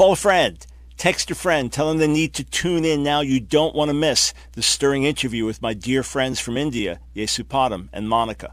Call a friend. Text a friend. Tell them they need to tune in now. You don't want to miss the stirring interview with my dear friends from India, Yesupadam and Monika.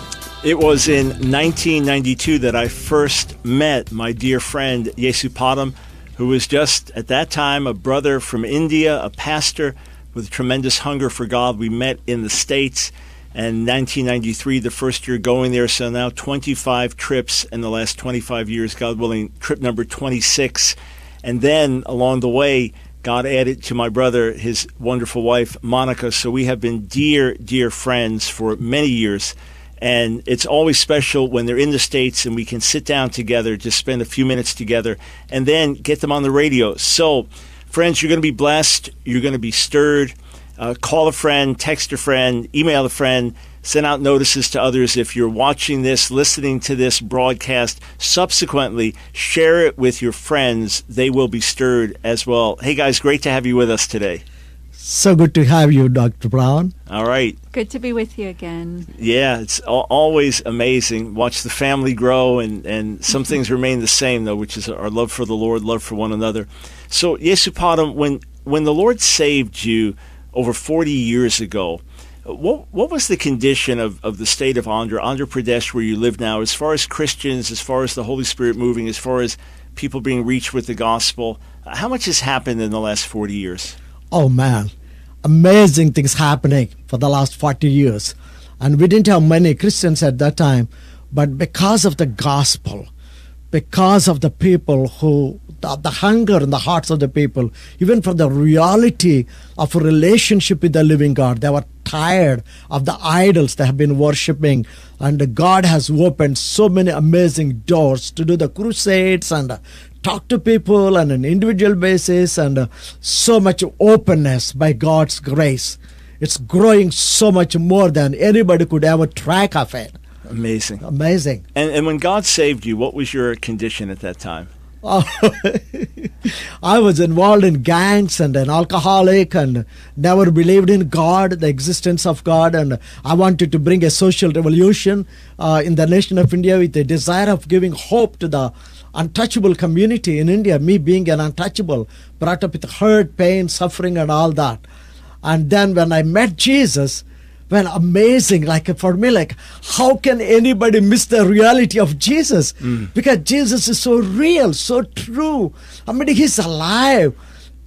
It was in 1992 that I first met my dear friend Yesupadam, who was just at that time a brother from India, a pastor with tremendous hunger for God. We met in the States. And 1993, the first year going there, so now 25 trips in the last 25 years, God willing, trip number 26. And then along the way, God added to my brother his wonderful wife, Monika. So we have been dear, dear friends for many years. And it's always special when they're in the States and we can sit down together, just spend a few minutes together, and then get them on the radio. So, friends, you're going to be blessed. You're going to be stirred. Uh, call a friend, text a friend, email a friend, send out notices to others. If you're watching this, listening to this broadcast, subsequently share it with your friends. They will be stirred as well. Hey, guys, great to have you with us today. So good to have you, Dr. Brown. All right. Good to be with you again. Yeah, it's always amazing. Watch the family grow, and, and some things mm-hmm. remain the same, though, which is our love for the Lord, love for one another. So, Yesupadam, when, when the Lord saved you over 40 years ago, what, what was the condition of, of the state of Andhra, Andhra Pradesh, where you live now, as far as Christians, as far as the Holy Spirit moving, as far as people being reached with the gospel? How much has happened in the last 40 years? Oh man, amazing things happening for the last 40 years. And we didn't have many Christians at that time, but because of the gospel, because of the people who, the, the, hunger in the hearts of the people, even for the reality of a relationship with the living God, they were tired of the idols they have been worshiping. And God has opened so many amazing doors to do the crusades and talk to people on an individual basis and uh, so much openness by God's grace. It's growing so much more than anybody could ever track of it. Amazing. Amazing. And, and when God saved you, what was your condition at that time? Oh, I was involved in gangs and an alcoholic and never believed in God, the existence of God. And I wanted to bring a social revolution uh, in the nation of India with a desire of giving hope to the untouchable community in India, me being an untouchable, brought up with hurt, pain, suffering, and all that. And then when I met Jesus, when amazing, like for me, like how can anybody miss the reality of Jesus? Mm. Because Jesus is so real, so true. I mean, he's alive.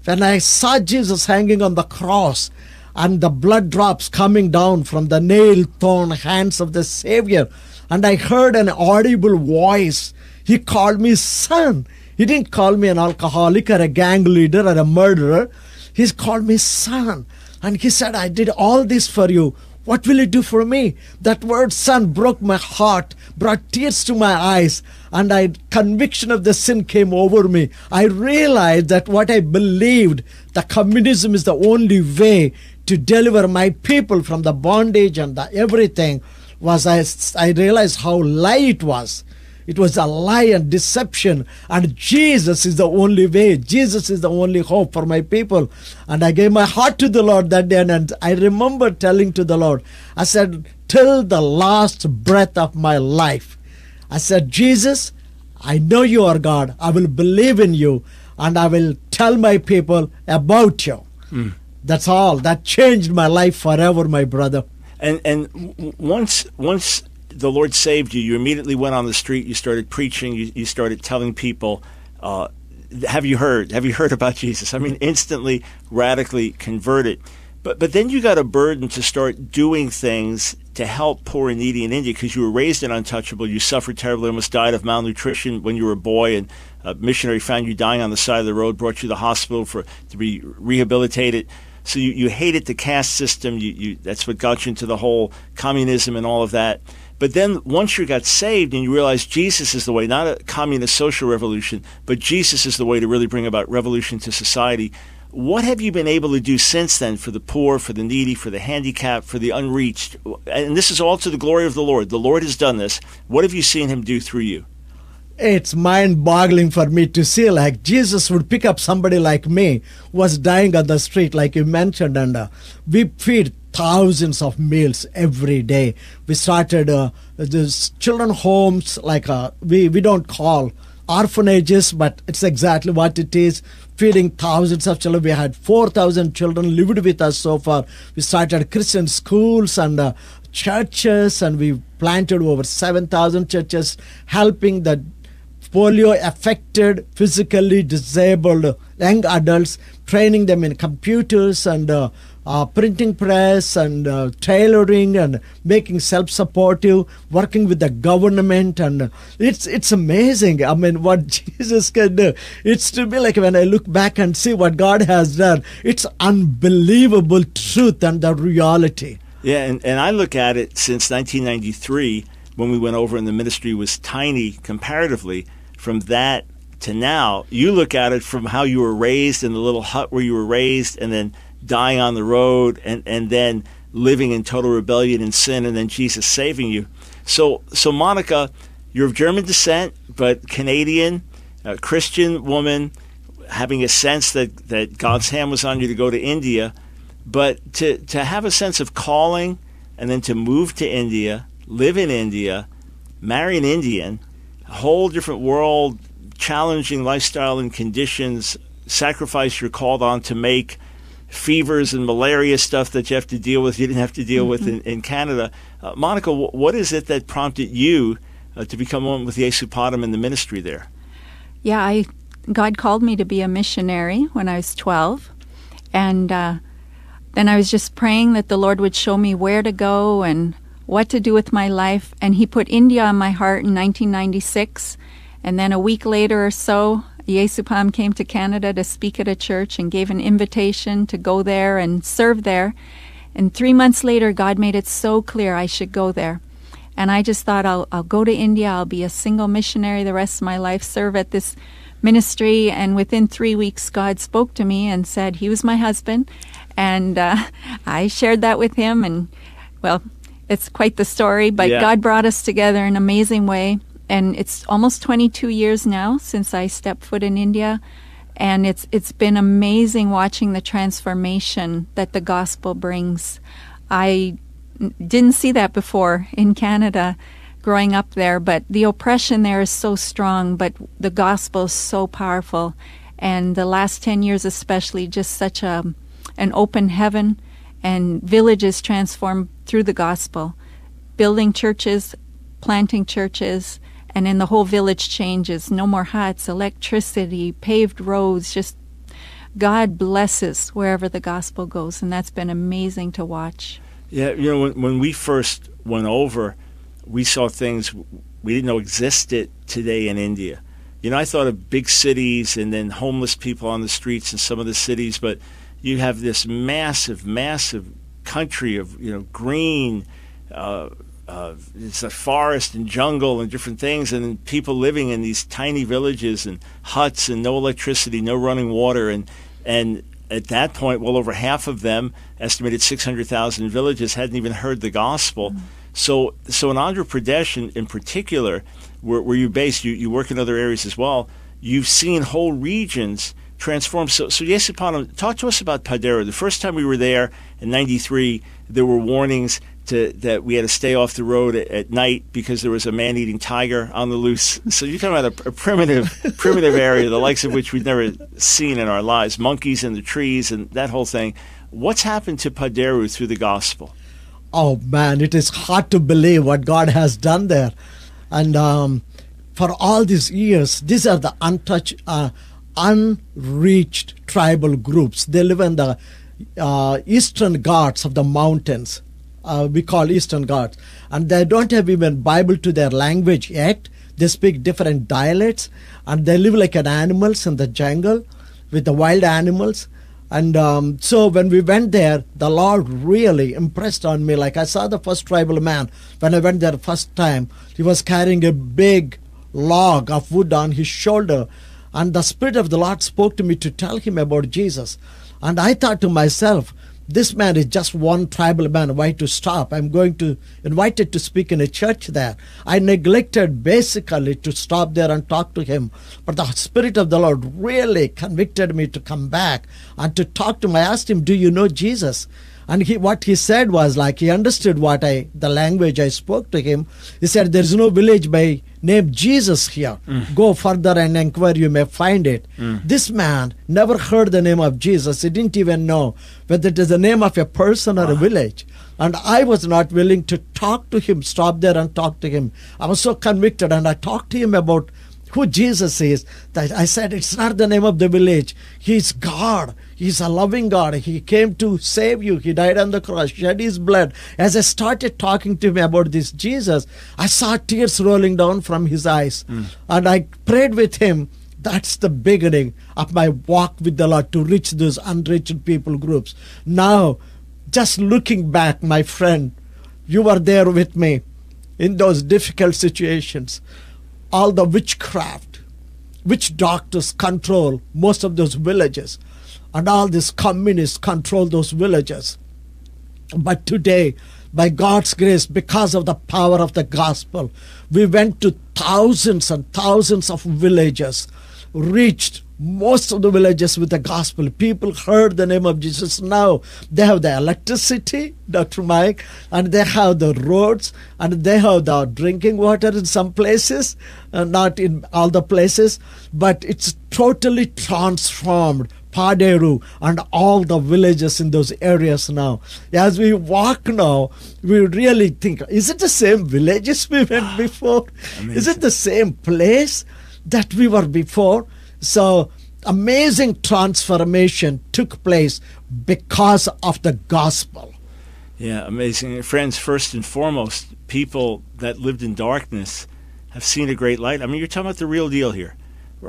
When I saw Jesus hanging on the cross and the blood drops coming down from the nail thorn hands of the Savior, and I heard an audible voice he called me son. He didn't call me an alcoholic or a gang leader or a murderer. He's called me son. And he said, I did all this for you. What will you do for me? That word son broke my heart, brought tears to my eyes, and I conviction of the sin came over me. I realized that what I believed, the communism is the only way to deliver my people from the bondage and the everything, was I, I realized how lie it was. It was a lie and deception. And Jesus is the only way. Jesus is the only hope for my people. And I gave my heart to the Lord that day. And I remember telling to the Lord, I said, till the last breath of my life, I said, Jesus, I know you are God. I will believe in you. And I will tell my people about you. Mm. That's all. That changed my life forever, my brother. And and once once the Lord saved you, you immediately went on the street, you started preaching, you, you started telling people, uh, have you heard? Have you heard about Jesus? I mean, instantly, radically converted. But, but then you got a burden to start doing things to help poor and needy in India because you were raised in untouchable. You suffered terribly, almost died of malnutrition when you were a boy, and a missionary found you dying on the side of the road, brought you to the hospital for to be rehabilitated. So you, you hated the caste system. You, you, that's what got you into the whole communism and all of that. But then once you got saved and you realized Jesus is the way, not a communist social revolution, but Jesus is the way to really bring about revolution to society. What have you been able to do since then for the poor, for the needy, for the handicapped, for the unreached? And this is all to the glory of the Lord. The Lord has done this. What have you seen him do through you? It's mind boggling for me to see like Jesus would pick up somebody like me who was dying on the street, like you mentioned, and uh, we feed thousands of meals every day. We started uh, this children homes, like uh, we, we don't call orphanages, but it's exactly what it is feeding thousands of children. We had 4,000 children lived with us so far. We started Christian schools and uh, churches, and we planted over 7,000 churches, helping the polio affected, physically disabled young adults, training them in computers and uh, uh, printing press and uh, tailoring and making self-supportive, working with the government, and it's it's amazing. I mean, what Jesus can do. It's to me like when I look back and see what God has done. It's unbelievable truth and the reality. Yeah, and, and I look at it since 1993 when we went over and the ministry was tiny comparatively. From that to now, you look at it from how you were raised in the little hut where you were raised, and then dying on the road, and, and then living in total rebellion and sin, and then Jesus saving you. So, so Monika, you're of German descent, but Canadian, a Christian woman, having a sense that, that God's hand was on you to go to India, but to, to have a sense of calling and then to move to India, live in India, marry an Indian, whole different world, challenging lifestyle and conditions, sacrifice you're called on to make, fevers and malaria stuff that you have to deal with, you didn't have to deal mm-hmm. with in, in Canada. Uh, Monika, w- what is it that prompted you uh, to become one with Yesupadam in the ministry there? Yeah, I God called me to be a missionary when I was 12. And uh, then I was just praying that the Lord would show me where to go and what to do with my life. And He put India on my heart in 1996. And then a week later or so, Yesupadam came to Canada to speak at a church and gave an invitation to go there and serve there. And three months later, God made it so clear I should go there. And I just thought, I'll, I'll go to India, I'll be a single missionary the rest of my life, serve at this ministry. And within three weeks, God spoke to me and said he was my husband. And uh, I shared that with him. And, well, it's quite the story, but yeah. God brought us together in an amazing way and it's almost 22 years now since I stepped foot in India, and it's it's been amazing watching the transformation that the gospel brings. I didn't see that before in Canada growing up there, but the oppression there is so strong, but the gospel is so powerful. And the last 10 years, especially, just such a, an open heaven and villages transformed through the gospel, building churches, planting churches, and then the whole village changes. No more huts, electricity, paved roads, just God blesses wherever the gospel goes, and that's been amazing to watch. Yeah, you know, when, when we first went over, we saw things we didn't know existed today in India. You know, I thought of big cities and then homeless people on the streets in some of the cities, but you have this massive, massive country of you know green, uh, uh, it's a forest and jungle and different things, and people living in these tiny villages and huts and no electricity, no running water, and and at that point, well over half of them, estimated 600,000 villages, hadn't even heard the gospel. Mm-hmm. So, so in Andhra Pradesh, in, in particular, where, where you're based, you, you work in other areas as well. You've seen whole regions transform. So, so Yesupadam, talk to us about Paderu. The first time we were there in '93, there were warnings to, that we had to stay off the road at, at, night because there was a man-eating tiger on the loose. So you're talking about a, a primitive, primitive area, the likes of which we've never seen in our lives. Monkeys in the trees and that whole thing. What's happened to Paderu through the gospel? Oh man, it is hard to believe what God has done there, and um, for all these years, these are the untouched, uh, unreached tribal groups. They live in the uh, eastern Ghats of the mountains uh, we call Eastern Ghats, and they don't have even Bible to their language yet. They speak different dialects, and they live like an animals in the jungle with the wild animals. And um, so when we went there, the Lord really impressed on me. Like I saw the first tribal man when I went there the first time. He was carrying a big log of wood on his shoulder. And the Spirit of the Lord spoke to me to tell him about Jesus. And I thought to myself, this man is just one tribal man. Why to stop? I'm going to invited to speak in a church there. I neglected basically to stop there and talk to him. But the Spirit of the Lord really convicted me to come back and to talk to him. I asked him, Do you know Jesus? And he, what he said was like he understood what I, the language I spoke to him. He said, "There is no village by name Jesus here. Mm. Go further and inquire; you may find it." Mm. This man never heard the name of Jesus. He didn't even know whether it is the name of a person or a ah. village. And I was not willing to talk to him, stop there and talk to him. I was so convicted, and I talked to him about who Jesus is, that I said it's not the name of the village. He's God. He's a loving God. He came to save you. He died on the cross, shed his blood. As I started talking to him about this Jesus, I saw tears rolling down from his eyes. Hmm. And I prayed with him. That's the beginning of my walk with the Lord to reach those unreached people groups. Now, just looking back, my friend, you were there with me in those difficult situations all the witchcraft, witch doctors control most of those villages, and all these communists control those villages. But today, by God's grace, because of the power of the gospel, we went to thousands and thousands of villages, reached most of the villages with the gospel. People heard the name of Jesus. Now they have the electricity, Dr. Mike, and they have the roads, and they have the drinking water in some places, uh, not in all the places, but it's totally transformed. Paderu and all the villages in those areas now. As we walk now, we really think, is it the same villages we went before? Is it the same place that we were before? So amazing transformation took place because of the gospel. Yeah, amazing. Friends, first and foremost, people that lived in darkness have seen a great light. I mean, you're talking about the real deal here.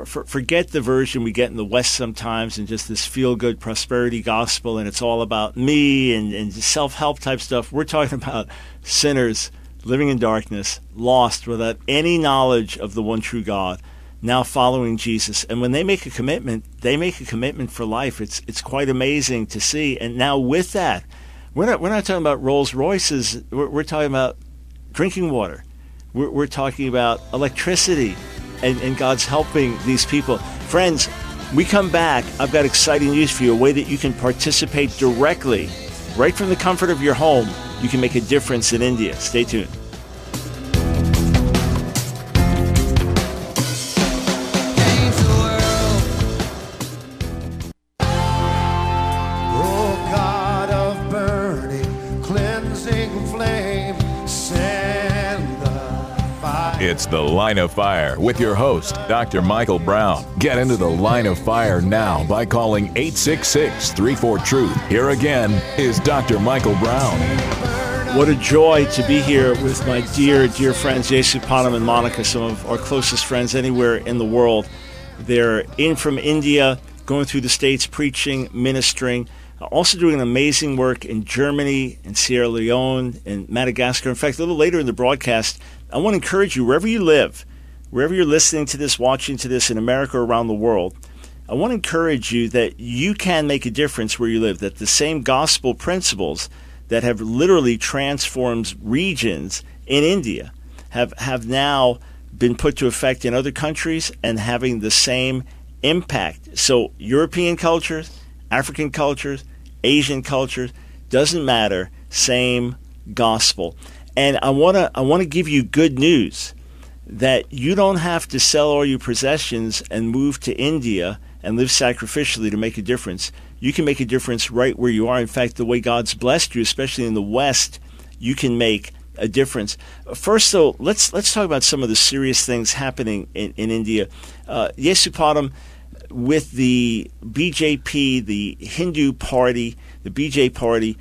For, forget the version we get in the West sometimes and just this feel good prosperity gospel and it's all about me and, and self help type stuff. We're talking about sinners living in darkness, lost without any knowledge of the one true God now following Jesus. And when they make a commitment, they make a commitment for life. It's it's quite amazing to see. And now with that, we're not we're not talking about Rolls Royces. We're, we're talking about drinking water. We're, we're talking about electricity, and, and God's helping these people. Friends, we come back. I've got exciting news for you. A way that you can participate directly, right from the comfort of your home. You can make a difference in India. Stay tuned. The Line of Fire with your host, Dr. Michael Brown. Get into the Line of Fire now by calling 866 34 Truth. Here again is Dr. Michael Brown. What a joy to be here with my dear, dear friends, Yesupadam and Monika, some of our closest friends anywhere in the world. They're in from India, going through the States, preaching, ministering, also doing amazing work in Germany, in Sierra Leone, in Madagascar. In fact, a little later in the broadcast, I want to encourage you, wherever you live, wherever you're listening to this, watching to this in America or around the world, I want to encourage you that you can make a difference where you live, that the same gospel principles that have literally transformed regions in India have, have now been put to effect in other countries and having the same impact. So, European cultures, African cultures, Asian cultures, doesn't matter, same gospel. And I want to I want to give you good news that you don't have to sell all your possessions and move to India and live sacrificially to make a difference. You can make a difference right where you are. In fact, the way God's blessed you, especially in the West, you can make a difference. First, though, let's let's talk about some of the serious things happening in, in India. Uh, Yesupadam, with the BJP, the Hindu party, the BJ party,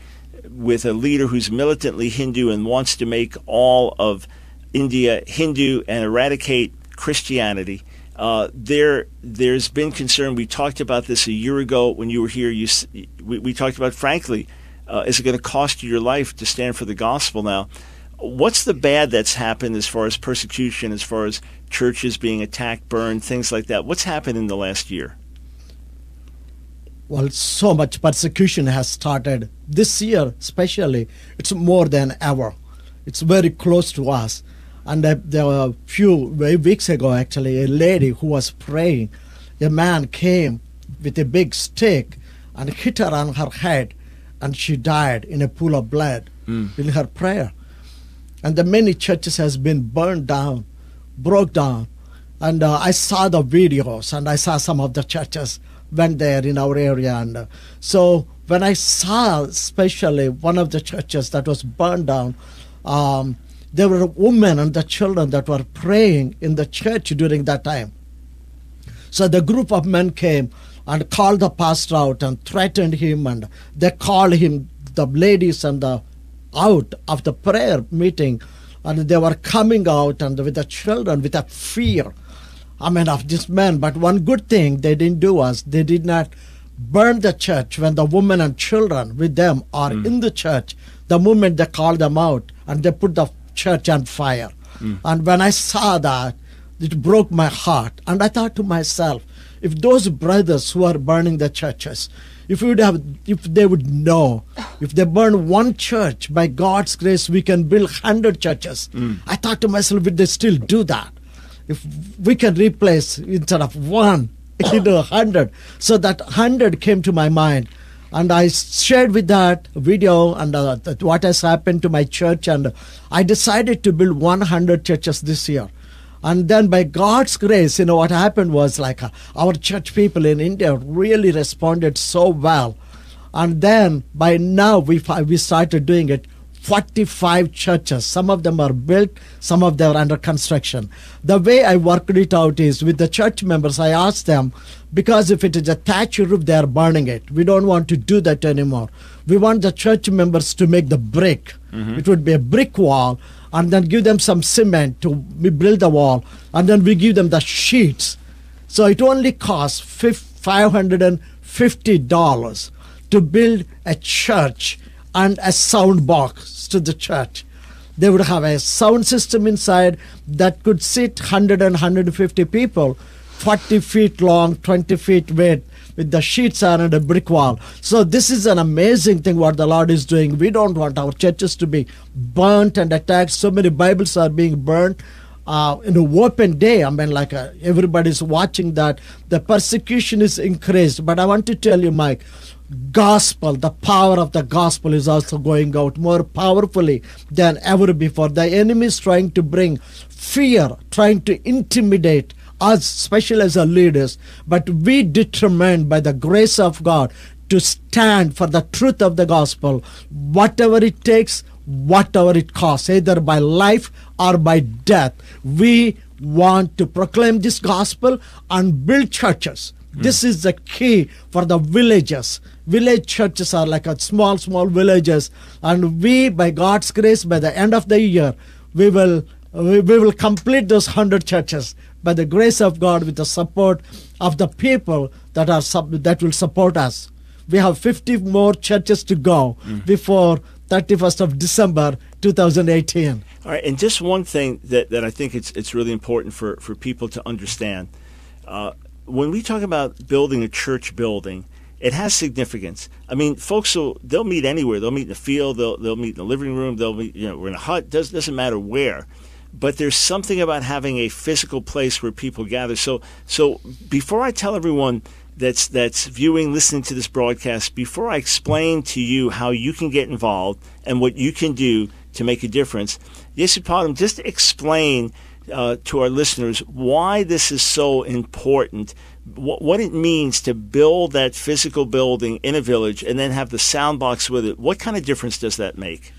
with a leader who's militantly Hindu and wants to make all of India Hindu and eradicate Christianity Uh, there, there's been concern. We talked about this a year ago when you were here. You, we, we talked about, frankly, uh, is it going to cost you your life to stand for the gospel now? What's the bad that's happened as far as persecution, as far as churches being attacked, burned, things like that? What's happened in the last year? Well, so much persecution has started this year, especially. It's more than ever. It's very close to us. And uh, there were a few weeks ago, actually, a lady who was praying, a man came with a big stick and hit her on her head, and she died in a pool of blood in her prayer. And the many churches has been burned down, broke down. And uh, I saw the videos, and I saw some of the churches went there in our area. And uh, so when I saw, especially one of the churches that was burned down, um, there were women and the children that were praying in the church during that time. So the group of men came and called the pastor out and threatened him, and they called him, the ladies and the out of the prayer meeting, and they were coming out and with the children with a fear. I mean, of this man. But one good thing they didn't do was they did not burn the church when the women and children with them are mm. in the church. The moment they called them out and they put the church on fire. Mm. And when I saw that, it broke my heart. And I thought to myself, if those brothers who are burning the churches, if we would have, if they would know, if they burn one church, by God's grace, we can build hundred churches. Mm. I thought to myself, would they still do that? If we can replace instead of one, you know, hundred, so that hundred came to my mind, and I shared with that video and uh, that what has happened to my church, and I decided to build 100 churches this year. And then by God's grace, you know, what happened was like uh, our church people in India really responded so well. And then by now we, we started doing it 45 churches. Some of them are built, some of them are under construction. The way I worked it out is with the church members, I asked them, because if it is a thatch roof, they are burning it. We don't want to do that anymore. We want the church members to make the brick. Mm-hmm. It would be a brick wall, and then give them some cement to build the wall, and then we give them the sheets. So it only costs five hundred and fifty dollars to build a church and a sound box to the church. They would have a sound system inside that could sit 100 and 150 people, 40 feet long, 20 feet width, with the sheets and a brick wall. So this is an amazing thing what the Lord is doing. We don't want our churches to be burnt and attacked. So many Bibles are being burnt uh, in a open day. I mean, like uh, everybody's watching that. The persecution is increased. But I want to tell you, Mike, gospel, the power of the gospel is also going out more powerfully than ever before. The enemy is trying to bring fear, trying to intimidate us, especially as our leaders. But we determined by the grace of God to stand for the truth of the gospel, whatever it takes, whatever it costs, either by life or by death. We want to proclaim this gospel and build churches. This is the key for the villages. Village churches are like a small, small villages, and we, by God's grace, by the end of the year, we will we, we will complete those hundred churches by the grace of God with the support of the people that are sub, that will support us. We have 50 more churches to go before 31st of December 2018. All right, and just one thing that, that I think it's it's really important for, for people to understand. Uh, when we talk about building a church building, it has significance. I mean, folks will they'll meet anywhere. They'll meet in the field. They'll they'll meet in the living room. They'll meet you know we're in a hut. Does doesn't matter where, but there's something about having a physical place where people gather. So so before I tell everyone that's that's viewing, listening to this broadcast, before I explain to you how you can get involved and what you can do to make a difference, Yesupadam, just explain uh, to our listeners why this is so important, wh- what it means to build that physical building in a village and then have the sound box with it. What kind of difference does that make?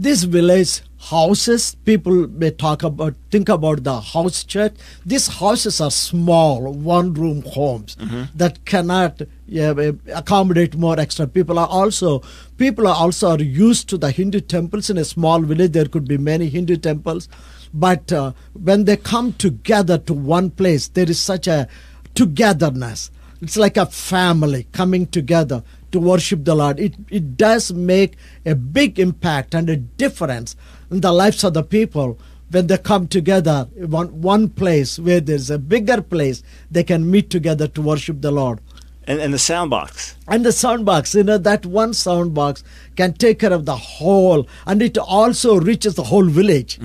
This village houses, people may talk about, think about the house church. These houses are small, one room homes that cannot yeah, accommodate more extra people. Are also, people are also are used to the Hindu temples in a small village. There could be many Hindu temples. But uh, when they come together to one place, there is such a togetherness. It's like a family coming together to worship the Lord. It, it does make a big impact and a difference in the lives of the people when they come together one, one place where there's a bigger place they can meet together to worship the Lord. And, and the sound box. And the sound box, you know, that one sound box can take care of the whole, and it also reaches the whole village,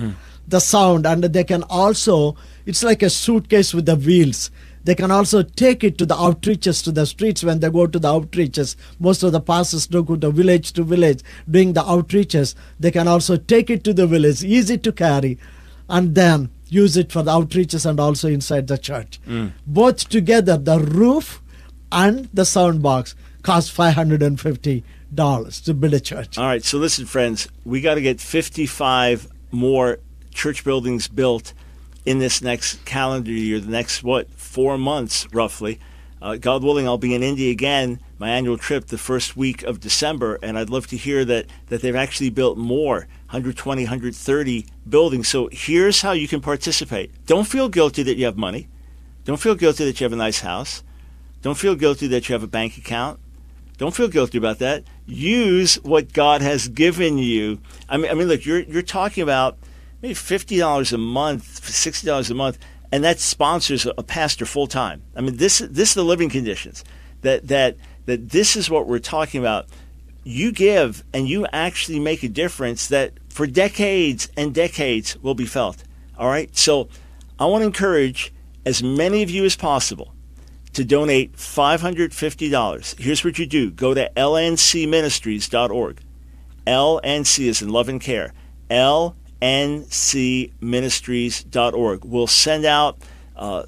the sound. And they can also, it's like a suitcase with the wheels. They can also take it to the outreaches to the streets when they go to the outreaches. Most of the pastors do go to village to village doing the outreaches. They can also take it to the village, easy to carry, and then use it for the outreaches and also inside the church. Mm. Both together, the roof and the sound box cost $550 to build a church. All right, so listen, friends, we got to get 55 more church buildings built in this next calendar year, the next, what, four months roughly. Uh, God willing, I'll be in India again, my annual trip, the first week of December, and I'd love to hear that, that they've actually built more 120, 130 buildings. So here's how you can participate. Don't feel guilty that you have money. Don't feel guilty that you have a nice house. Don't feel guilty that you have a bank account. Don't feel guilty about that. Use what God has given you. I mean, I mean, look, you're you're talking about maybe fifty dollars a month, sixty dollars a month, and that sponsors a pastor full time. I mean, this this is the living conditions. That that that this is what we're talking about. You give, and you actually make a difference that for decades and decades will be felt. All right. So, I want to encourage as many of you as possible to donate $550. Here's what you do go to lncministries.org. LNC is in love and care. LNCministries.org. We'll send out, uh,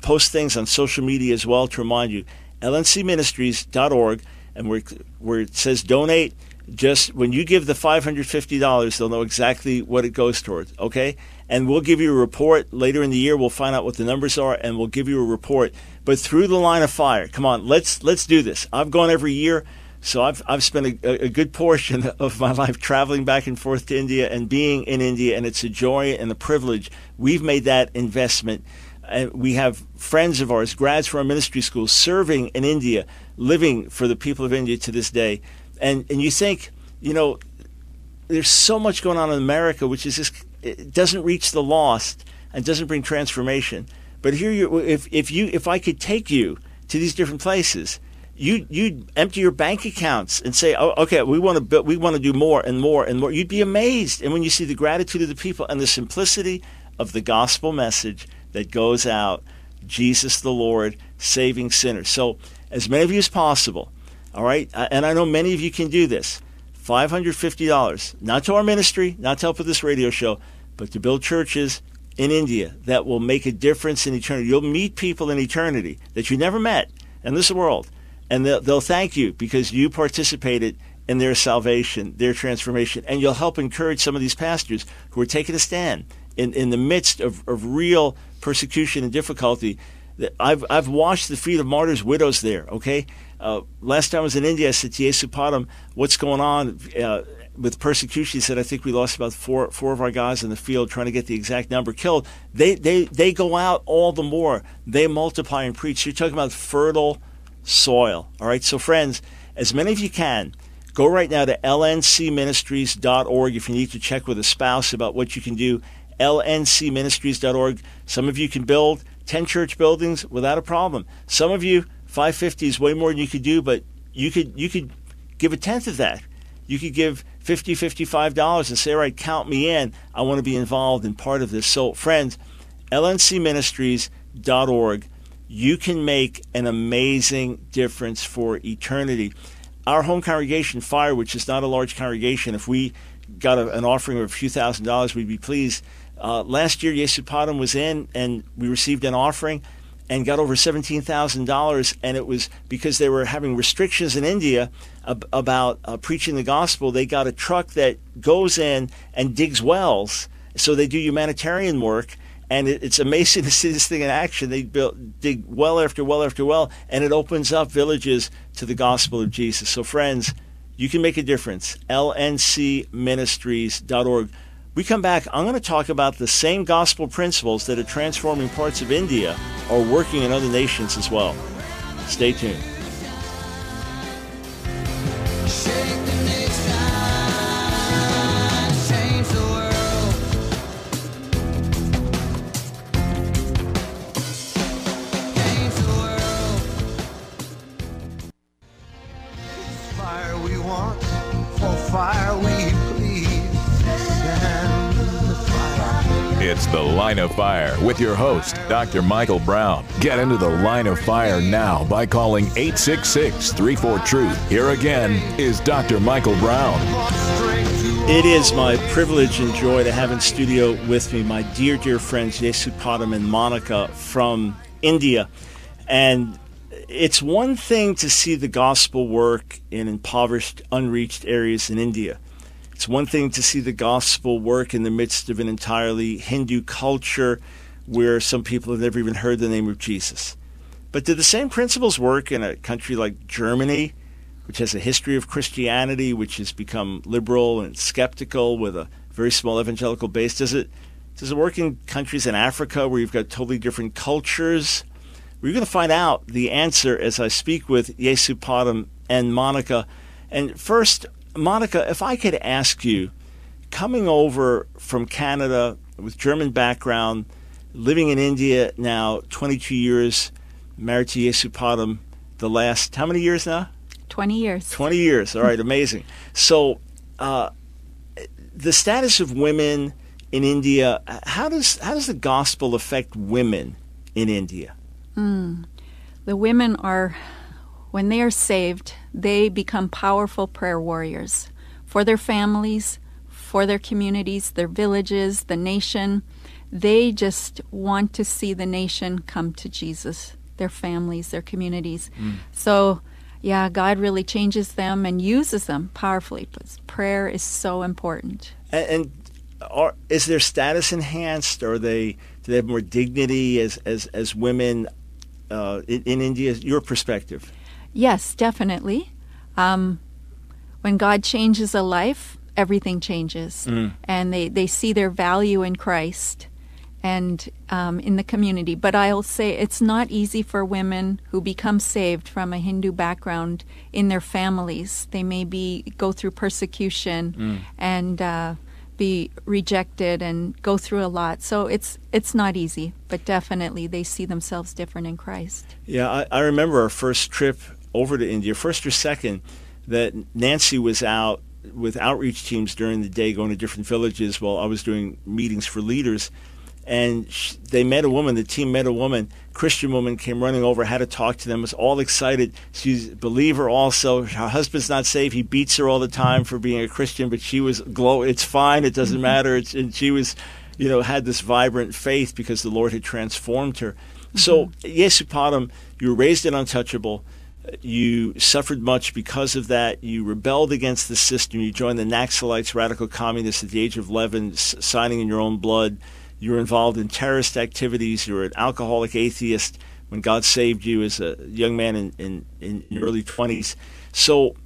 post things on social media as well to remind you. LNCministries.org, and where, where it says donate, just when you give the $550, they'll know exactly what it goes towards, okay? And we'll give you a report later in the year. We'll find out what the numbers are, and we'll give you a report. But through the line of fire, come on, let's let's do this. I've gone every year, so I've I've spent a, a good portion of my life traveling back and forth to India and being in India, and it's a joy and a privilege. We've made that investment. And we have friends of ours, grads from our ministry schools, serving in India, living for the people of India to this day. And and you think, you know, there's so much going on in America, which is just it doesn't reach the lost and doesn't bring transformation. But here, you, if if you if I could take you to these different places, you you'd empty your bank accounts and say, oh, okay, we want to we want to do more and more and more. You'd be amazed, and when you see the gratitude of the people and the simplicity of the gospel message that goes out, Jesus the Lord saving sinners. So as many of you as possible, all right, Uh, and I know many of you can do this. $550, not to our ministry, not to help with this radio show, but to build churches in India that will make a difference in eternity. You'll meet people in eternity that you never met in this world, and they'll, they'll thank you because you participated in their salvation, their transformation, and you'll help encourage some of these pastors who are taking a stand in, in the midst of, of real persecution and difficulty. I've, I've washed the feet of martyrs' widows there, okay? Uh, last time I was in India, I said to Yesupadam, what's going on uh, with persecution? He said, I think we lost about four, four of our guys in the field trying to get the exact number killed. They, they, they go out all the more. They multiply and preach. You're talking about fertile soil, all right? So, friends, as many of you can, go right now to lncministries.org if you need to check with a spouse about what you can do. lncministries.org. Some of you can build 10 church buildings without a problem. Some of you, 550 is way more than you could do, but you could you could give a tenth of that. You could give 50 $55 and say, all right, count me in. I want to be involved in part of this. So, friends, lncministries.org, you can make an amazing difference for eternity. Our home congregation, Fire, which is not a large congregation, if we got a, an offering of a few thousand dollars, we'd be pleased. Uh, last year, Yesupadam was in, and we received an offering and got over $17,000. And it was because they were having restrictions in India ab- about uh, preaching the gospel. They got a truck that goes in and digs wells. So they do humanitarian work. And it, it's amazing to see this thing in action. They dig well after well after well, and it opens up villages to the gospel of Jesus. So, friends, you can make a difference. LNCministries.org. We come back, I'm going to talk about the same gospel principles that are transforming parts of India are working in other nations as well. Stay tuned. The Line of Fire with your host, Dr. Michael Brown. Get into the line of fire now by calling 866 34 Truth. Here again is Dr. Michael Brown. It is my privilege and joy to have in studio with me my dear, dear friends Yesupadam and Monika from India. And it's one thing to see the gospel work in impoverished, unreached areas in India. It's one thing to see the gospel work in the midst of an entirely Hindu culture where some people have never even heard the name of Jesus. But do the same principles work in a country like Germany, which has a history of Christianity, which has become liberal and skeptical with a very small evangelical base? Does it does it work in countries in Africa where you've got totally different cultures? We're going to find out the answer as I speak with Yesupadam and Monika. And first, Monika, if I could ask you, coming over from Canada with German background, living in India now 22 years, married to Yesupadam the last, how many years now? 20 years. 20 years. All right, amazing. So, uh, the status of women in India, how does how does the gospel affect women in India? The women are, when they are saved, they become powerful prayer warriors for their families, for their communities, their villages, the nation. They just want to see the nation come to Jesus, their families, their communities. So, yeah, God really changes them and uses them powerfully. But prayer is so important. And, and are, is their status enhanced? Are they do they have more dignity as as as women uh, in, in India? Your perspective. Yes, definitely. Um, when God changes a life, everything changes, and they, they see their value in Christ and um, in the community. But I'll say it's not easy for women who become saved from a Hindu background in their families. They may be go through persecution and uh, be rejected and go through a lot. So it's it's not easy, but definitely they see themselves different in Christ. Yeah, I, I remember our first trip over to India, first or second, that Nancy was out with outreach teams during the day going to different villages while I was doing meetings for leaders. And sh- they met a woman, the team met a woman, Christian woman came running over, had to talk to them, was all excited. She's a believer also. Her husband's not saved. He beats her all the time for being a Christian, but she was glow. It's fine. It doesn't mm-hmm. matter. It's, and she was, you know, had this vibrant faith because the Lord had transformed her. So, mm-hmm. Yesupadam, you were raised in untouchable. You suffered much because of that. You rebelled against the system. You joined the Naxalites, radical communists, at the age of 11, s- signing in your own blood. You were involved in terrorist activities. You were an alcoholic atheist when God saved you as a young man in, in, in your early 20s. So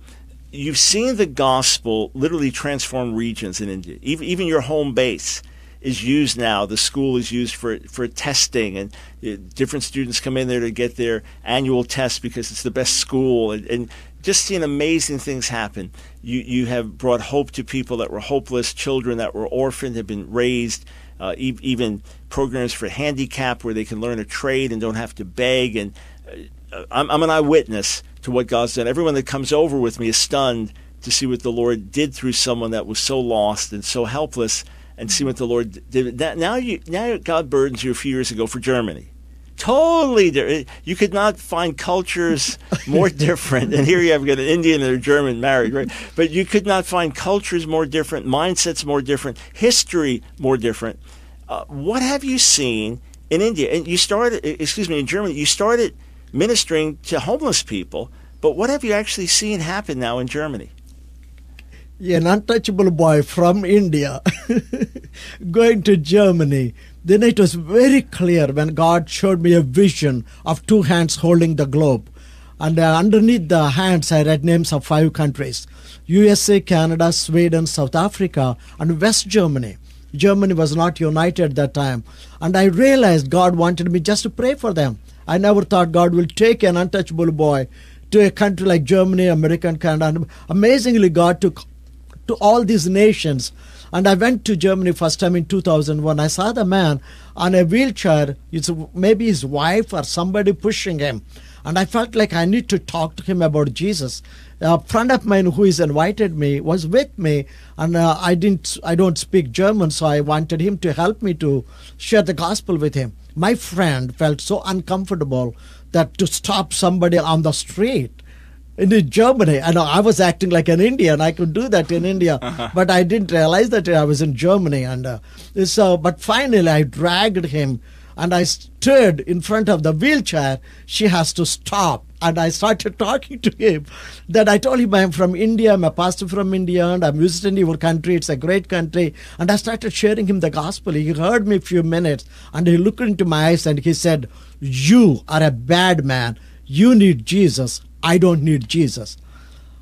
you've seen the gospel literally transform regions in India. Even, even your home base is used now. The school is used for for testing, and uh, different students come in there to get their annual test because it's the best school, and, and just seeing amazing things happen. You you have brought hope to people that were hopeless, children that were orphaned have been raised. Uh, e- even programs for handicap where they can learn a trade and don't have to beg. And uh, I'm, I'm an eyewitness to what God's done. Everyone that comes over with me is stunned to see what the Lord did through someone that was so lost and so helpless, and see what the Lord did. Now you, now God burdens you a few years ago for Germany. Totally, di- you could not find cultures more different. And here you have got an Indian and a German married, right? But you could not find cultures more different, mindsets more different, history more different. Uh, what have you seen in India? And you started, excuse me, in Germany. You started ministering to homeless people, but what have you actually seen happen now in Germany? An untouchable boy from India going to Germany. Then it was very clear when God showed me a vision of two hands holding the globe. And uh, underneath the hands, I read names of five countries USA, Canada, Sweden, South Africa, and West Germany. Germany was not united at that time. And I realized God wanted me just to pray for them. I never thought God will take an untouchable boy to a country like Germany, American Canada. And amazingly, God took to all these nations. And I went to Germany first time in 2001. I saw the man on a wheelchair. It's maybe his wife or somebody pushing him. And I felt like I need to talk to him about Jesus. A friend of mine who has invited me was with me, and uh, I didn't. I don't speak German, so I wanted him to help me to share the gospel with him. My friend felt so uncomfortable that to stop somebody on the street in Germany. I know I was acting like an Indian. I could do that in India, but I didn't realize that I was in Germany. And uh, so, but finally, I dragged him, and I stood in front of the wheelchair. She has to stop, and I started talking to him. Then I told him I'm from India. I'm a pastor from India, and I'm visiting your country. It's a great country. And I started sharing him the gospel. He heard me a few minutes, and he looked into my eyes, and he said, "You are a bad man. You need Jesus." I don't need Jesus.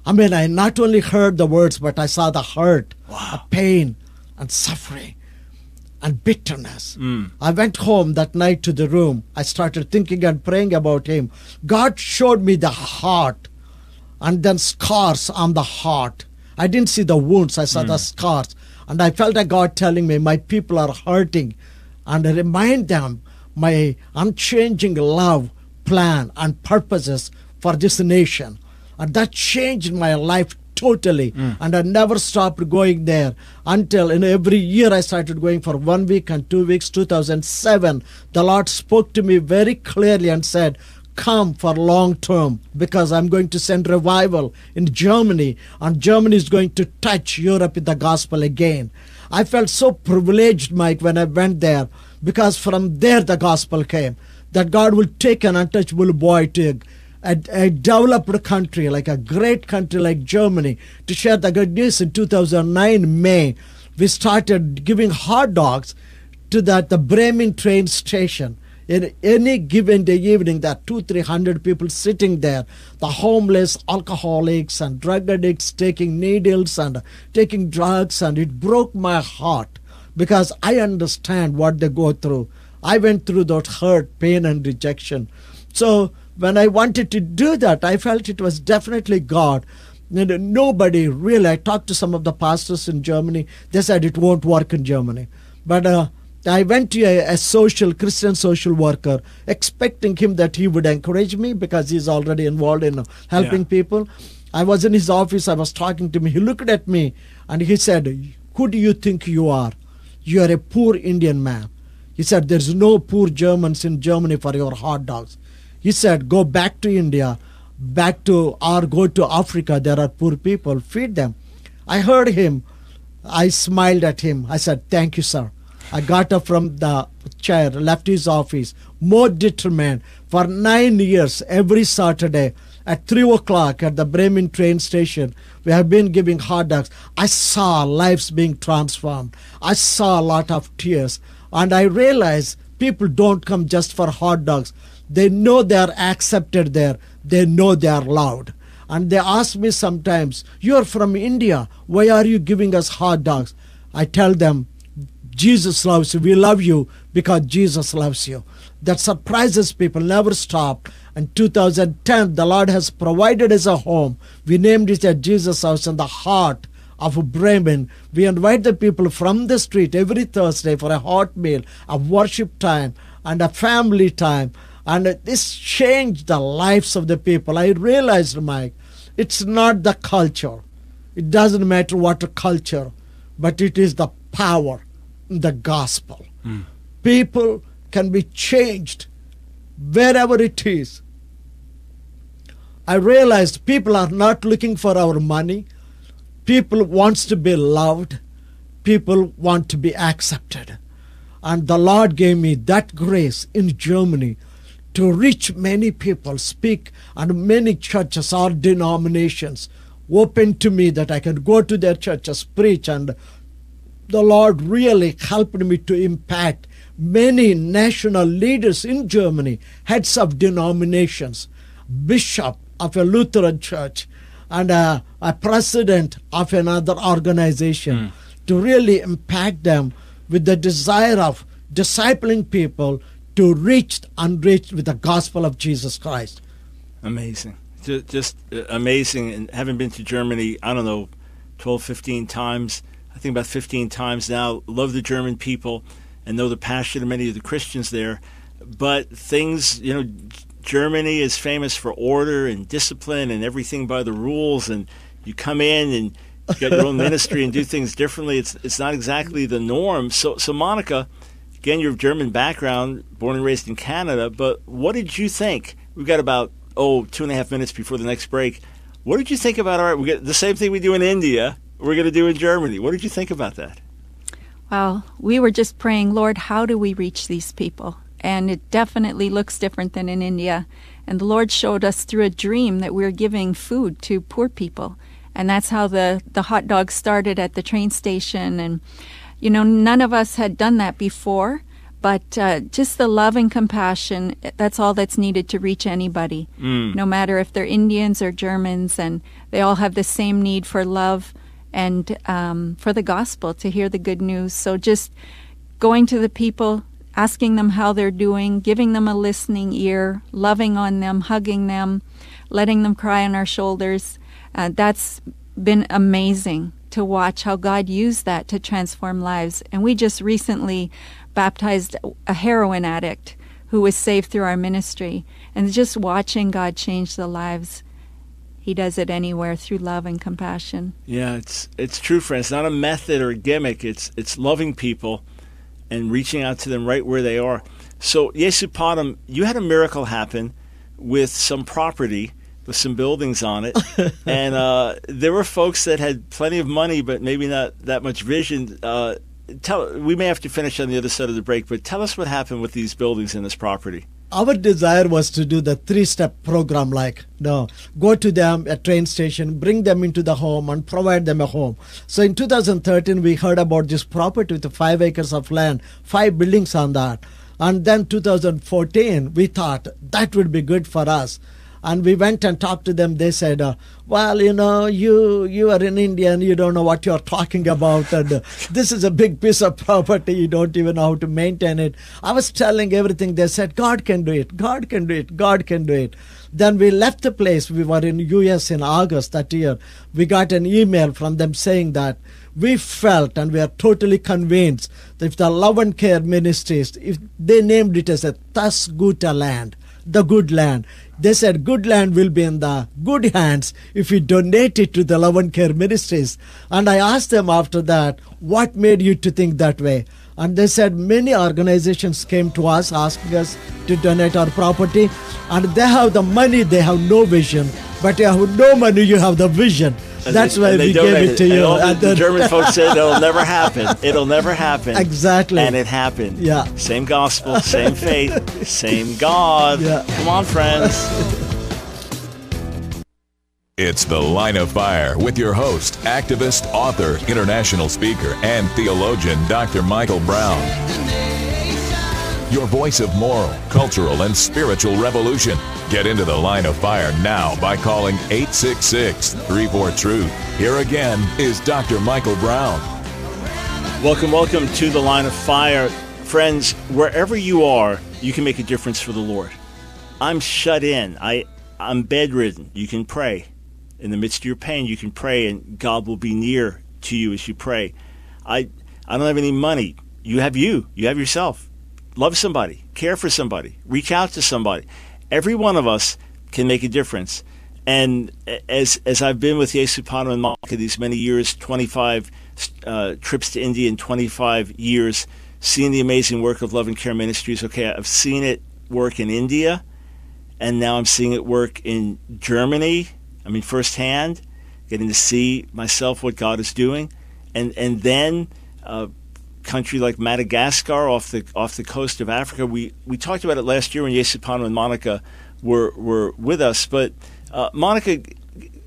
I mean, I not only heard the words, but I saw the hurt, the pain, and suffering, and bitterness. Mm. I went home that night to the room. I started thinking and praying about him. God showed me the heart, and then scars on the heart. I didn't see the wounds, I saw the mm. scars. And I felt like God telling me, My people are hurting. And I remind them my unchanging love, plan, and purposes for this nation. And that changed my life totally. Mm. And I never stopped going there until in every year I started going for one week and two weeks. 2007, the Lord spoke to me very clearly and said, Come for long term because I'm going to send revival in Germany, and Germany is going to touch Europe with the gospel again. I felt so privileged, Mike, when I went there because from there the gospel came that God will take an untouchable boy to a, a developed country, like a great country like Germany, to share the good news in 2009 May. We started giving hot dogs to that the Bremen train station. In any given day evening, there are two, three hundred people sitting there. The homeless, alcoholics, and drug addicts taking needles and taking drugs, and it broke my heart because I understand what they go through. I went through that hurt, pain, and rejection. So when I wanted to do that, I felt it was definitely God. And nobody really, I talked to some of the pastors in Germany, they said it won't work in Germany. But uh, I went to a, a social, Christian social worker, expecting him that he would encourage me because he's already involved in helping Yeah. people. I was in his office, I was talking to him. He looked at me and he said, Who do you think you are? You are a poor Indian man. He said, There's no poor Germans in Germany for your hot dogs. He said, Go back to India, back to, or go to Africa. There are poor people, feed them. I heard him. I smiled at him. I said, Thank you, sir. I got up from the chair, left his office, more determined. For nine years, every Saturday at 3 o'clock at the Bremen train station, we have been giving hot dogs. I saw lives being transformed. I saw a lot of tears. And I realized people don't come just for hot dogs. They know they are accepted there, they know they are loved. And they ask me sometimes, You're from India. Why are you giving us hot dogs? I tell them, Jesus loves you. We love you because Jesus loves you. That surprises people, never stop. And 2010, the Lord has provided us a home. We named it a Jesus House in the heart of Bremen. We invite the people from the street every Thursday for a hot meal, a worship time, and a family time. And this changed the lives of the people. I realized, Mike, it's not the culture. It doesn't matter what culture, but it is the power, the gospel. Hmm. People can be changed wherever it is. I realized people are not looking for our money. People wants to be loved. People want to be accepted. And the Lord gave me that grace in Germany to reach many people, speak, and many churches or denominations. Open to me that I can go to their churches, preach, and the Lord really helped me to impact many national leaders in Germany, heads of denominations, bishop of a Lutheran church, and a, a president of another organization hmm. to really impact them with the desire of discipling people to reach the unreached with the gospel of Jesus Christ. Amazing. Just, just uh, amazing. And having been to Germany, I don't know, 12, 15 times, I think about 15 times now, love the German people and know the passion of many of the Christians there. But things, you know, Germany is famous for order and discipline and everything by the rules. And you come in and you got your own ministry and do things differently. It's it's not exactly the norm. So so Monika, again, your German background, born and raised in Canada. But what did you think? We've got about oh two and a half minutes before the next break. What did you think about? All right, we get the same thing we do in India. We're going to do in Germany. What did you think about that? Well, we were just praying, Lord, how do we reach these people? And it definitely looks different than in India. And the Lord showed us through a dream that we are giving food to poor people. And that's how the, the hot dogs started at the train station. And, you know, none of us had done that before, but uh, just the love and compassion, that's all that's needed to reach anybody, no matter if they're Indians or Germans. And they all have the same need for love and um, for the gospel to hear the good news. So just going to the people, asking them how they're doing, giving them a listening ear, loving on them, hugging them, letting them cry on our shoulders. Uh, that's been amazing to watch how God used that to transform lives. And we just recently baptized a heroin addict who was saved through our ministry. And just watching God change the lives, He does it anywhere through love and compassion. Yeah, it's it's true, friends. It's not a method or a gimmick. It's it's loving people and reaching out to them right where they are. So, Yesu Yesupadam, you had a miracle happen with some property with some buildings on it, and uh, there were folks that had plenty of money, but maybe not that much vision. Uh, tell we may have to finish on the other side of the break, but tell us what happened with these buildings and this property. Our desire was to do the three step program like no go to them at train station bring them into the home and provide them a home so in 2013 we heard about this property with five acres of land five buildings on that and then 2014 we thought that would be good for us and we went and talked to them. They said uh, well you know you you are an indian. You don't know what you're talking about. And uh, this is a big piece of property. You don't even know how to maintain it. I was telling everything. They said god can do it. God can do it. God can do it. Then we left the place. We were in us in august that year. We got an email from them saying that we felt and we are totally convinced that if the love and care ministries if they named it as a Das Gute Land the good land. They said good land will be in the good hands if we donate it to the Love and Care Ministries. And I asked them after that, what made you to think that way? And they said many organizations came to us asking us to donate our property, and they have the money, they have no vision. But you have no money, you have the vision. And That's why they we gave donated. it to you. all the, And the German folks said it'll never happen. It'll never happen. Exactly. And it happened. Yeah. Same gospel, same faith, same God. Yeah. Come on, friends. It's The Line of Fire with your host, activist, author, international speaker, and theologian, Dr. Michael Brown. Your voice of moral, cultural, and spiritual revolution. Get into the line of fire now by calling 866 34 Truth. Here again is Dr. Michael Brown. Welcome, welcome to the line of fire. Friends, wherever you are, you can make a difference for the Lord. I'm shut in. I, I'm bedridden. You can pray. In the midst of your pain, you can pray, and God will be near to you as you pray. I, I don't have any money. You have you. You have yourself. Love somebody. Care for somebody. Reach out to somebody. Every one of us can make a difference. And as as I've been with Yesupadam and Monika these many years, 25 uh, trips to India in 25 years, seeing the amazing work of Love and Care Ministries. Okay, I've seen it work in India, and now I'm seeing it work in Germany. I mean, firsthand, getting to see myself what God is doing, and and then a country like Madagascar off the off the coast of Africa. We we talked about it last year when Yesupadam and Monika were were with us, but uh, Monika.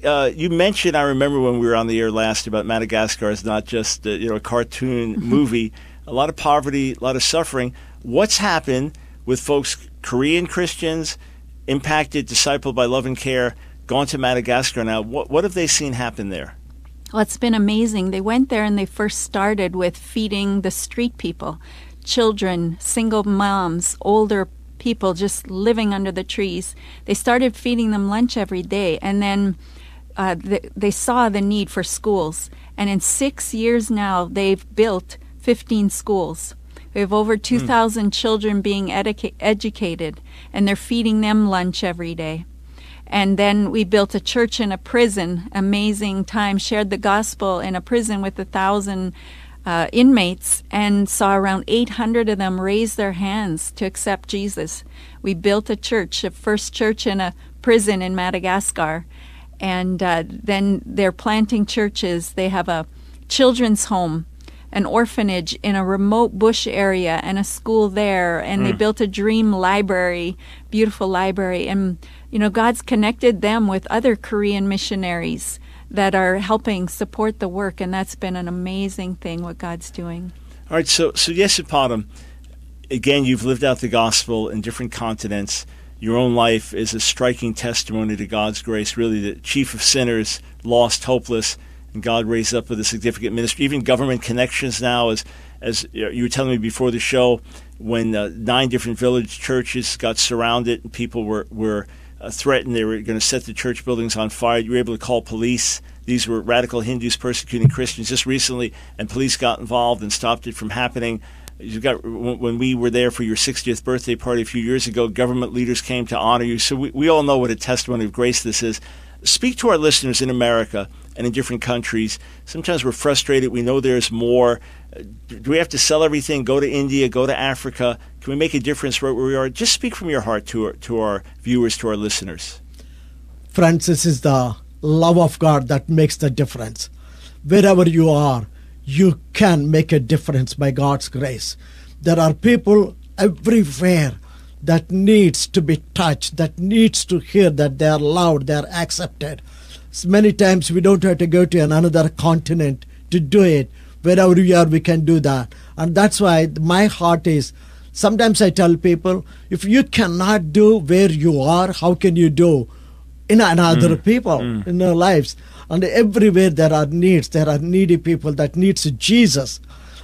Uh, you mentioned, I remember when we were on the air last about Madagascar is not just uh, you know a cartoon movie. A lot of poverty, a lot of suffering. What's happened with folks, Korean Christians, impacted, discipled by love and care, gone to Madagascar now? What what have they seen happen there? Well, it's been amazing. They went there and they first started with feeding the street people, children, single moms, older people just living under the trees. They started feeding them lunch every day, and then uh, th- they saw the need for schools. And in six years now, they've built 15 schools. We have over 2,000 children being educa- educated, and they're feeding them lunch every day. And then we built a church in a prison. Amazing time. Shared the gospel in a prison with a thousand uh, inmates and saw around 800 of them raise their hands to accept Jesus. We built a church, a first church in a prison in Madagascar. And uh, then they're planting churches. They have a children's home an orphanage in a remote bush area and a school there and they built a dream library beautiful library and you know god's connected them with other korean missionaries that are helping support the work and that's been an amazing thing what god's doing All right, so so Yesupadam, again, you've lived out the gospel in different continents. Your own life is a striking testimony to God's grace. Really, the chief of sinners, lost, hopeless, and God raised up with a significant ministry. Even government connections now, as as you were telling me before the show, when uh, nine different village churches got surrounded and people were were threatened, they were going to set the church buildings on fire. You were able to call police. These were radical Hindus persecuting Christians just recently, and police got involved and stopped it from happening. You got when we were there for your 60th birthday party a few years ago. Government leaders came to honor you, so we, we all know what a testimony of grace this is. Speak to our listeners in America and in different countries. Sometimes we're frustrated. We know there's more. Do we have to sell everything? Go to India? Go to Africa? Can we make a difference right where we are? Just speak from your heart to our, to our viewers, to our listeners. Friends, this is the love of God that makes the difference. Wherever you are, you can make a difference by God's grace. There are people everywhere that needs to be touched, that needs to hear that they are loved, they are accepted. Many times we don't have to go to another continent to do it. Wherever we are, we can do that. And that's why my heart is sometimes I tell people, if you cannot do where you are, how can you do in another mm. people mm. in their lives? And everywhere there are needs there are needy people that needs jesus.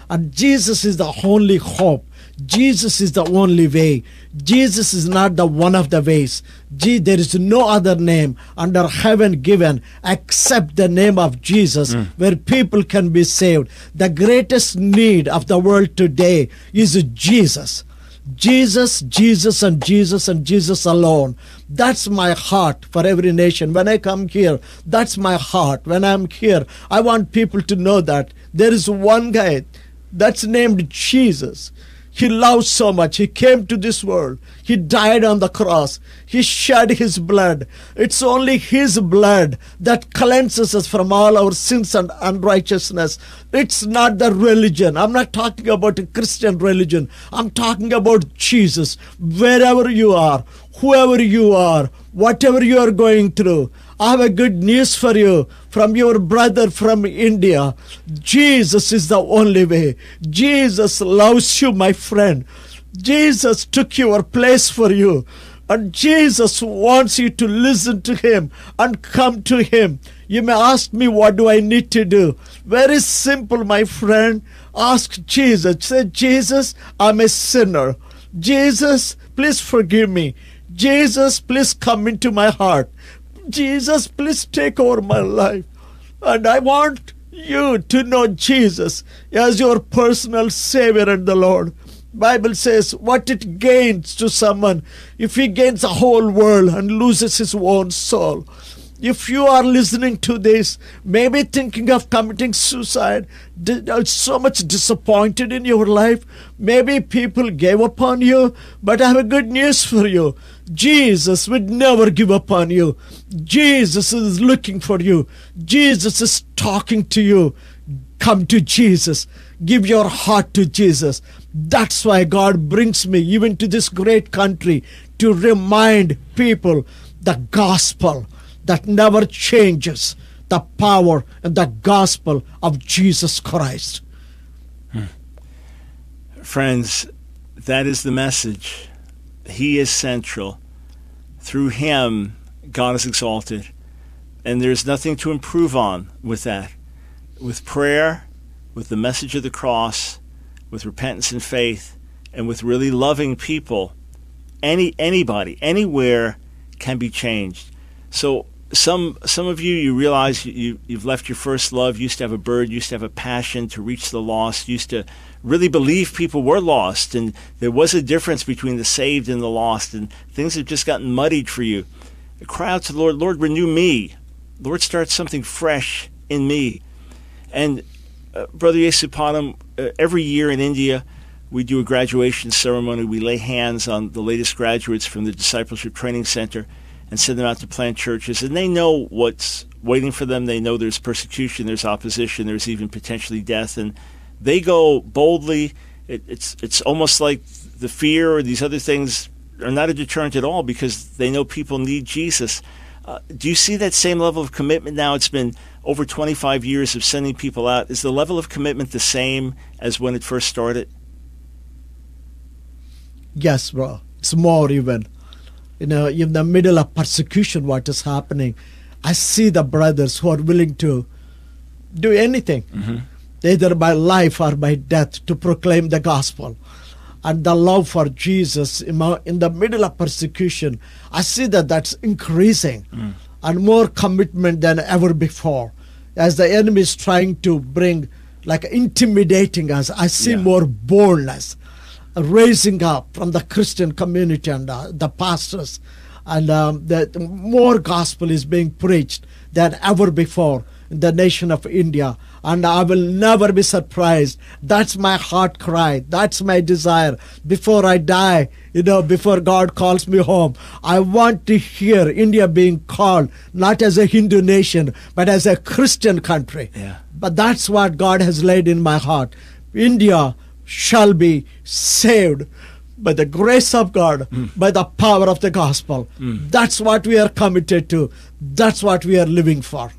And jesus is the only hope jesus is the only way jesus is not the one of the ways Je- there is no other name under heaven given except the name of jesus hmm. where people can be saved the greatest need of the world today is jesus Jesus, Jesus, and Jesus, and Jesus alone. That's my heart for every nation. When I come here, that's my heart. When I'm here, I want people to know that there is one guy that's named Jesus. He loves so much. He came to this world. He died on the cross. He shed his blood. It's only his blood that cleanses us from all our sins and unrighteousness. It's not the religion. I'm not talking about a Christian religion. I'm talking about Jesus. Wherever you are, whoever you are, whatever you are going through, I have a good news for you from your brother from India. Jesus is the only way. Jesus loves you, my friend. Jesus took your place for you. And Jesus wants you to listen to him and come to him. You may ask me, what do I need to do? Very simple, my friend. Ask Jesus. Say, Jesus, I'm a sinner. Jesus, please forgive me. Jesus, please come into my heart. Jesus, please take over my life. And I want you to know Jesus as your personal Savior and the Lord. Bible says what it gains to someone if he gains the whole world and loses his own soul. If you are listening to this, maybe thinking of committing suicide, uh, so much disappointed in your life, maybe people gave up on you, but I have a good news for you. Jesus would never give up on you. Jesus is looking for you. Jesus is talking to you. Come to Jesus. Give your heart to Jesus. That's why God brings me even to this great country to remind people the gospel that never changes the power and the gospel of Jesus Christ. Hmm. Friends, that is the message. He is central. Through him, God is exalted. And there's nothing to improve on with that. with prayer, with the message of the cross, with repentance and faith, and with really loving people, any anybody, anywhere can be changed. So some some of you you realize you you've left your first love, used to have a bird, used to have a passion to reach the lost, used to really believe people were lost and there was a difference between the saved and the lost and things have just gotten muddied for you. Cry out to the Lord, Lord renew me. Lord start something fresh in me. And uh, Brother Yesupadam, uh, every year in India, we do a graduation ceremony. We lay hands on the latest graduates from the Discipleship Training Center and send them out to plant churches. And they know what's waiting for them. They know there's persecution, there's opposition, there's even potentially death. And they go boldly. It, it's, it's almost like the fear or these other things are not a deterrent at all because they know people need Jesus. Uh, do you see that same level of commitment now? It's been over 25 years of sending people out. Is the level of commitment the same as when it first started? Yes, bro. It's more even. You know, in the middle of persecution, what is happening, I see the brothers who are willing to do anything, either by life or by death, to proclaim the gospel. And the love for Jesus in the middle of persecution, I see that that's increasing and more commitment than ever before. As the enemy is trying to bring, like intimidating us, I see Yeah. more boldness raising up from the Christian community and uh, the pastors, and um, that more gospel is being preached than ever before in the nation of India. And I will never be surprised. That's my heart cry. That's my desire. Before I die, you know, before God calls me home, I want to hear India being called not as a Hindu nation, but as a Christian country. Yeah. But that's what God has laid in my heart. India shall be saved by the grace of God, hmm. by the power of the gospel. Hmm. That's what we are committed to. That's what we are living for.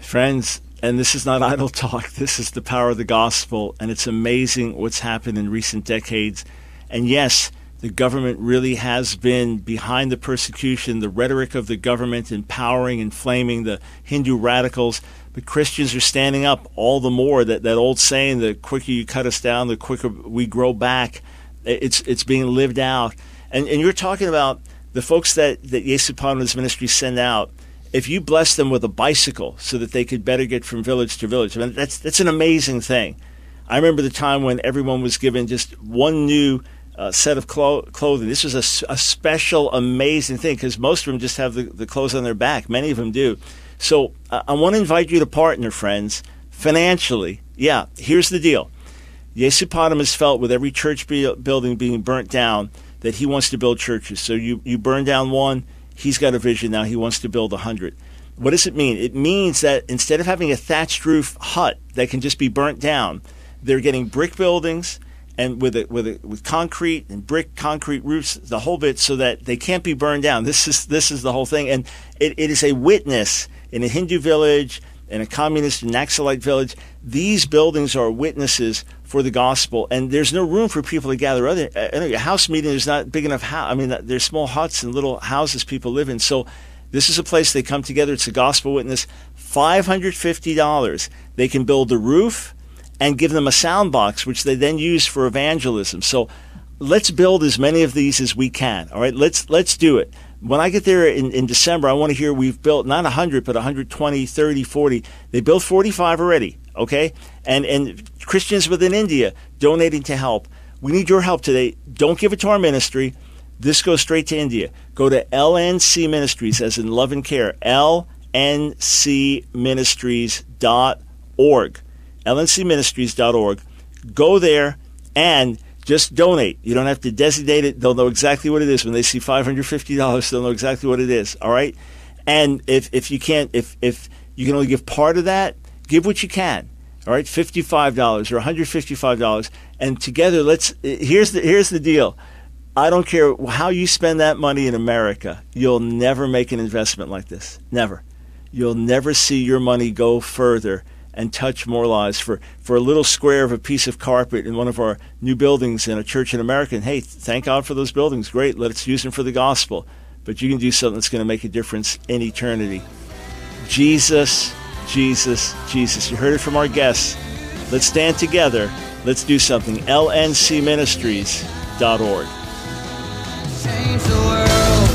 Friends, and this is not idle talk, this is the power of the gospel, and it's amazing what's happened in recent decades. And yes, the government really has been behind the persecution, the rhetoric of the government empowering, inflaming the Hindu radicals. But Christians are standing up all the more. That, that old saying, the quicker you cut us down, the quicker we grow back. It's, it's being lived out. And, and you're talking about the folks that, that Yesupadam's ministry send out if you bless them with a bicycle so that they could better get from village to village, I mean, that's that's an amazing thing. I remember the time when everyone was given just one new uh, set of clo- clothing. This was a special, amazing thing because most of them just have the, the clothes on their back. Many of them do. So uh, I want to invite you to partner, friends, financially. Yeah, here's the deal. Yesupadam has felt with every church be- building being burnt down that he wants to build churches. So you, you burn down one, he's got a vision now. He wants to build a hundred. What does it mean? It means that instead of having a thatched roof hut that can just be burnt down, they're getting brick buildings and with a, with a, with concrete and brick concrete roofs, the whole bit, so that they can't be burned down. This is this is the whole thing, and it, it is a witness in a Hindu village, in a communist and Naxalite village. These buildings are witnesses for the gospel, and there's no room for people to gather. Other uh, a house meeting is not big enough. House. I mean, there's small huts and little houses people live in. So this is a place they come together. It's a gospel witness. Five hundred fifty dollars. They can build the roof and give them a sound box, which they then use for evangelism. So let's build as many of these as we can. All right, let's let's do it. When I get there in, in December, I want to hear we've built not 100, but 120, 30, 40. They built 45 already, okay? And and Christians within India donating to help. We need your help today. Don't give it to our ministry. This goes straight to India. Go to LNC Ministries, as in love and care, lncministries.org lncministries.org. Go there and just donate. You don't have to designate it. They'll know exactly what it is. When they see $550, they'll know exactly what it is. All right? And if, if you can't, if, if you can only give part of that, give what you can. All right? $55 or $155. And together, let's, here's the, here's the deal. I don't care how you spend that money in America, you'll never make an investment like this. Never. You'll never see your money go further and touch more lives for, for a little square of a piece of carpet in one of our new buildings in a church in America. And hey, thank God for those buildings. Great. Let's use them for the gospel. But you can do something that's going to make a difference in eternity. Jesus Jesus, Jesus. You heard it from our guests. Let's stand together. Let's do something. lncministries.org. Change the world.